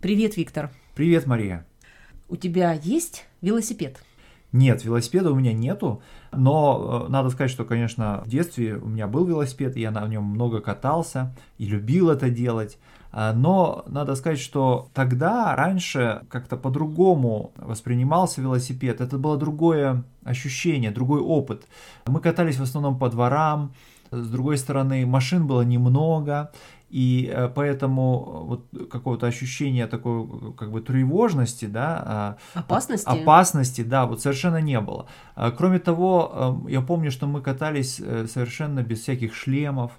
Привет, Виктор. Привет, Мария. У тебя есть велосипед? Нет, велосипеда у меня нету, но э, надо сказать, что, конечно, в детстве у меня был велосипед, я на нем много катался и любил это делать. А, но надо сказать, что тогда, раньше, как-то по-другому воспринимался велосипед. Это было другое ощущение, другой опыт. Мы катались в основном по дворам, с другой стороны, машин было немного, и э, поэтому вот какого-то ощущения такой как бы тревожности, да, а, опасности, опасности, да, вот совершенно не было. А, кроме того, э, я помню, что мы катались э, совершенно без всяких шлемов,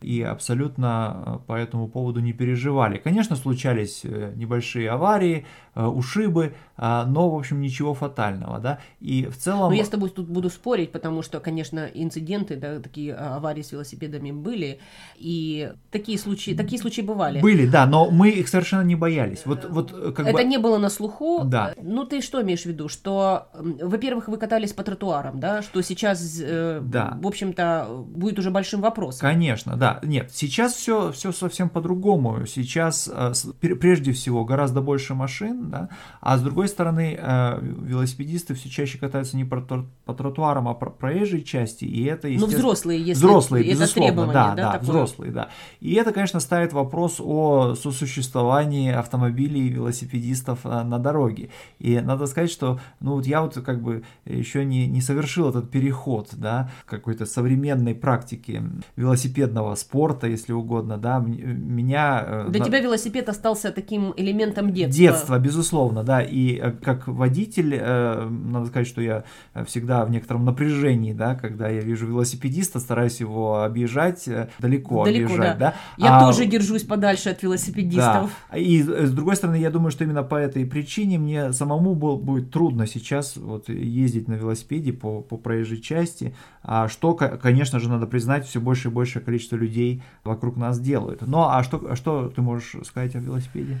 и абсолютно по этому поводу не переживали. Конечно, случались небольшие аварии, Э, ушибы, а, но, в общем, ничего фатального, да, и в целом... Ну, я с тобой тут буду спорить, потому что, конечно, инциденты, да, такие а, аварии с велосипедами были, и такие случаи, такие случаи бывали. Были, да, но мы их совершенно не боялись. Вот, вот э, как Это бы... не было на слуху. Да. Ну, ты что имеешь в виду? Что, во-первых, вы катались по тротуарам, да, что сейчас, э, да. в общем-то, будет уже большим вопросом. Конечно, да. Нет, сейчас все, все совсем по-другому. Сейчас, прежде всего, гораздо больше машин, да, а с другой стороны, э, велосипедисты все чаще катаются не по, тротуарам, а по проезжей части, и это, Ну, взрослые, если взрослые, это безусловно, да, да, да взрослые, да. И это, конечно, ставит вопрос о сосуществовании автомобилей и велосипедистов э, на дороге. И надо сказать, что, ну, вот я вот как бы еще не, не совершил этот переход, да, какой-то современной практики велосипедного спорта, если угодно, да, меня... Э, Для на... тебя велосипед остался таким элементом детства. Детства, безусловно, да, и э, как водитель, э, надо сказать, что я всегда в некотором напряжении, да, когда я вижу велосипедиста, стараюсь его объезжать, э, далеко, далеко объезжать, да. да. Я а, тоже держусь подальше от велосипедистов. Да. И с другой стороны, я думаю, что именно по этой причине мне самому был, будет трудно сейчас вот ездить на велосипеде по, по проезжей части, а что, конечно же, надо признать, все больше и больше количество людей вокруг нас делают. Ну, а что, а что ты можешь сказать о велосипеде?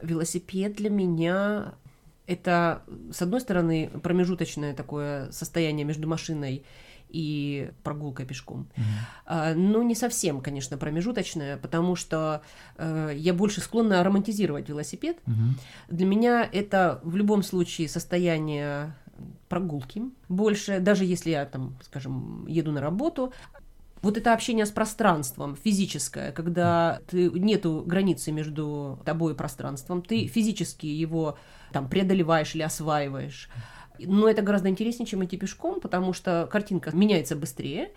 Велосипед для меня это, с одной стороны, промежуточное такое состояние между машиной и прогулкой пешком. Mm-hmm. Ну, не совсем, конечно, промежуточное, потому что э, я больше склонна романтизировать велосипед. Mm-hmm. Для меня это в любом случае состояние прогулки. Больше, даже если я там, скажем, еду на работу, вот это общение с пространством физическое, когда ты, нету границы между тобой и пространством, ты физически его там преодолеваешь или осваиваешь. Но это гораздо интереснее, чем идти пешком, потому что картинка меняется быстрее.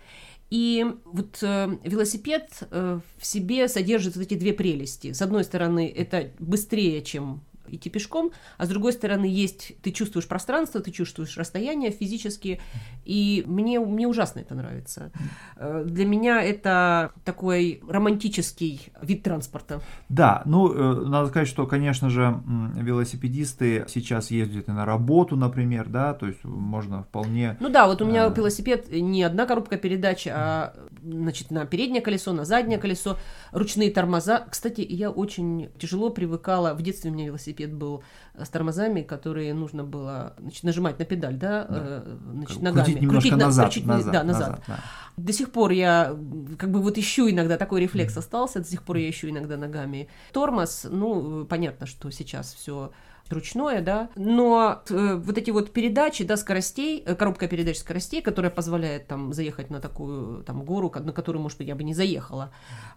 И вот э, велосипед э, в себе содержит вот эти две прелести. С одной стороны, это быстрее, чем идти пешком, а с другой стороны есть, ты чувствуешь пространство, ты чувствуешь расстояние физически, и мне, мне ужасно это нравится. Э, для меня это такой романтический вид транспорта. Да, ну, э, надо сказать, что, конечно же, велосипедисты сейчас ездят и на работу, например, да, то есть можно вполне... Ну да, вот у меня а... велосипед не одна коробка передач, а, значит, на переднее колесо, на заднее колесо, ручные тормоза. Кстати, я очень тяжело привыкала, в детстве у меня велосипед велосипед был с тормозами, которые нужно было значит, нажимать на педаль, да, да. Э, значит, ногами. Крутить немножко крутить, назад, крутить, назад, да, назад. назад да. До сих пор я как бы вот ищу иногда, такой рефлекс остался, до сих пор я ищу иногда ногами. Тормоз, ну, понятно, что сейчас все ручное, да, но э, вот эти вот передачи, да, скоростей, э, коробка передач скоростей, которая позволяет там заехать на такую там гору, на которую, может быть, я бы не заехала,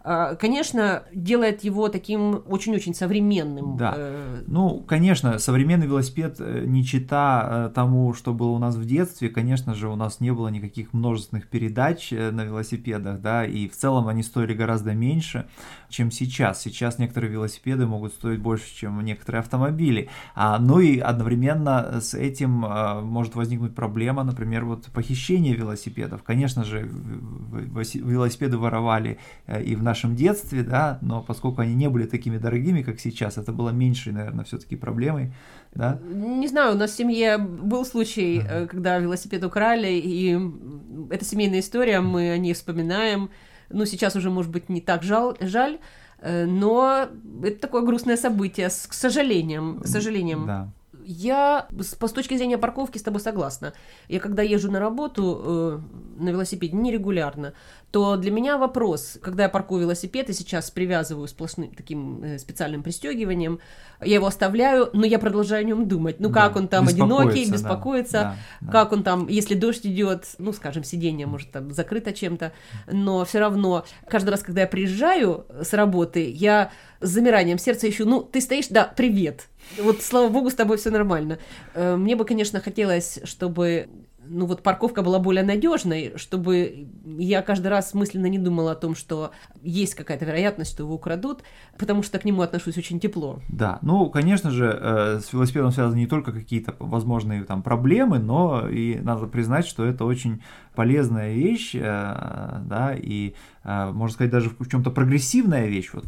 э, конечно, делает его таким очень-очень современным. Да, э... ну, конечно, современный велосипед э, не чита э, тому, что было у нас в детстве, конечно же, у нас не было никаких множественных передач на велосипедах, да, и в целом они стоили гораздо меньше, чем сейчас. Сейчас некоторые велосипеды могут стоить больше, чем некоторые автомобили. А, ну и одновременно с этим а, может возникнуть проблема, например, вот похищение велосипедов. Конечно же, велосипеды воровали э, и в нашем детстве, да, но поскольку они не были такими дорогими, как сейчас, это было меньшей, наверное, все-таки проблемой. Да? Не знаю, у нас в семье был случай, uh-huh. когда велосипед украли, и это семейная история, мы о ней вспоминаем. Ну, сейчас уже, может быть, не так жал, жаль, Э, но это такое грустное событие, с, к сожалением, к сожалением. Да. Я с, по с точки зрения парковки с тобой согласна. Я когда езжу на работу э, на велосипеде нерегулярно, то для меня вопрос, когда я паркую велосипед и сейчас привязываю сплошным таким э, специальным пристегиванием, я его оставляю, но я продолжаю о нем думать. Ну, как Да, он там одинокий, беспокоится, да, да, как он там, если дождь идет, ну, скажем, сиденье может там закрыто чем-то, но все равно каждый раз, когда я приезжаю с работы, я с замиранием сердца ищу, ну, ты стоишь, да, привет. Вот, слава богу, с тобой все нормально. Э, Мне бы, конечно, хотелось, чтобы ну вот парковка была более надежной, чтобы я каждый раз мысленно не думала о том, что есть какая-то вероятность, что его украдут, потому что к нему отношусь очень тепло. Да, ну, конечно же, э, с велосипедом связаны не только какие-то возможные там проблемы, но и надо признать, что это очень полезная вещь, э, да, и, э, можно сказать, даже в чем-то прогрессивная вещь. Вот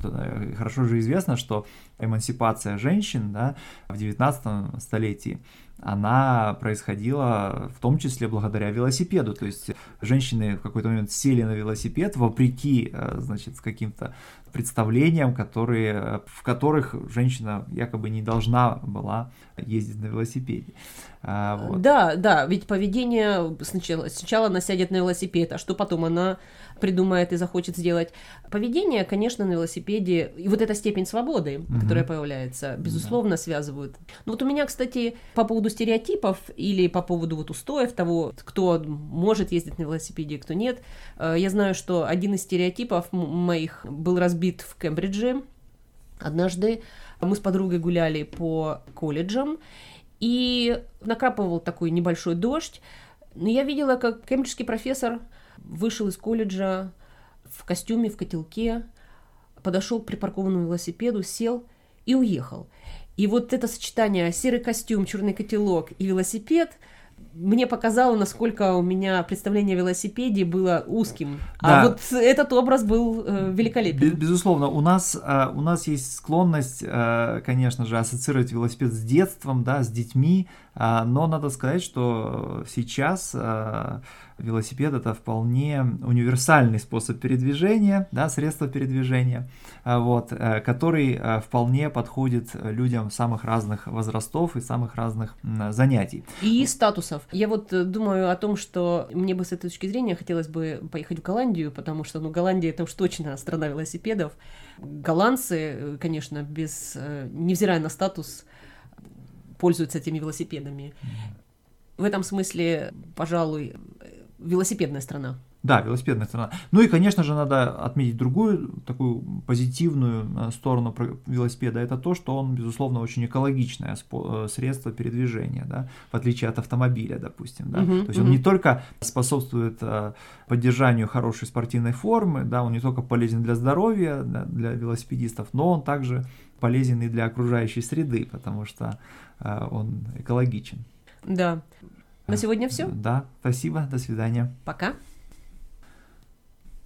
хорошо же известно, что эмансипация женщин, да, в 19 столетии, она происходила в том числе благодаря велосипеду. То есть женщины в какой-то момент сели на велосипед вопреки, э, значит, каким-то представлениям, которые, в которых женщина якобы не должна была ездить на велосипеде. А, вот. Да, да, ведь поведение сначала, сначала она сядет на велосипед, а что потом она придумает и захочет сделать. Поведение, конечно, на велосипеде, и вот эта степень свободы, Мгм. которая появляется, безусловно, связывают. Ну вот у меня, кстати, по поводу стереотипов или по поводу вот устоев того, кто может ездить на велосипеде, кто нет, э, я знаю, что один из стереотипов моих был разбит в Кембридже однажды. Мы с подругой гуляли по колледжам, и накрапывал такой небольшой дождь. Но я видела, как кембриджский профессор вышел из колледжа в костюме, в котелке, подошел к припаркованному велосипеду, сел и уехал. И вот это сочетание серый костюм, черный котелок и велосипед мне показало, насколько у меня представление о велосипеде было узким. Да. А вот этот образ был э, великолепен. Безусловно, у нас, э, у нас есть склонность, э, конечно же, ассоциировать велосипед с детством, да, с детьми, а, но надо сказать, что сейчас э, велосипед это вполне универсальный способ передвижения, да, средство передвижения, а, вот, э, который э, вполне подходит людям самых разных возрастов и самых разных занятий. И статусов. Я вот э, думаю о том, что мне бы с этой точки зрения хотелось бы поехать в Голландию, потому что, ну, Голландия это уж точно страна велосипедов. Голландцы, конечно, без, невзирая на статус, пользуются этими велосипедами. В этом смысле, пожалуй, велосипедная страна. Да, велосипедная страна. Ну и, конечно же, надо отметить другую такую позитивную э, сторону велосипеда. Это то, что он, безусловно, очень экологичное э, средство передвижения, да, в отличие от автомобиля, допустим. Да. Мгм, то есть он мгм. не только способствует э, поддержанию хорошей спортивной формы, да, он не только полезен для здоровья, для велосипедистов, но он также полезен и для окружающей среды, потому что он экологичен. Да. На сегодня все. Да, спасибо, до свидания. Пока.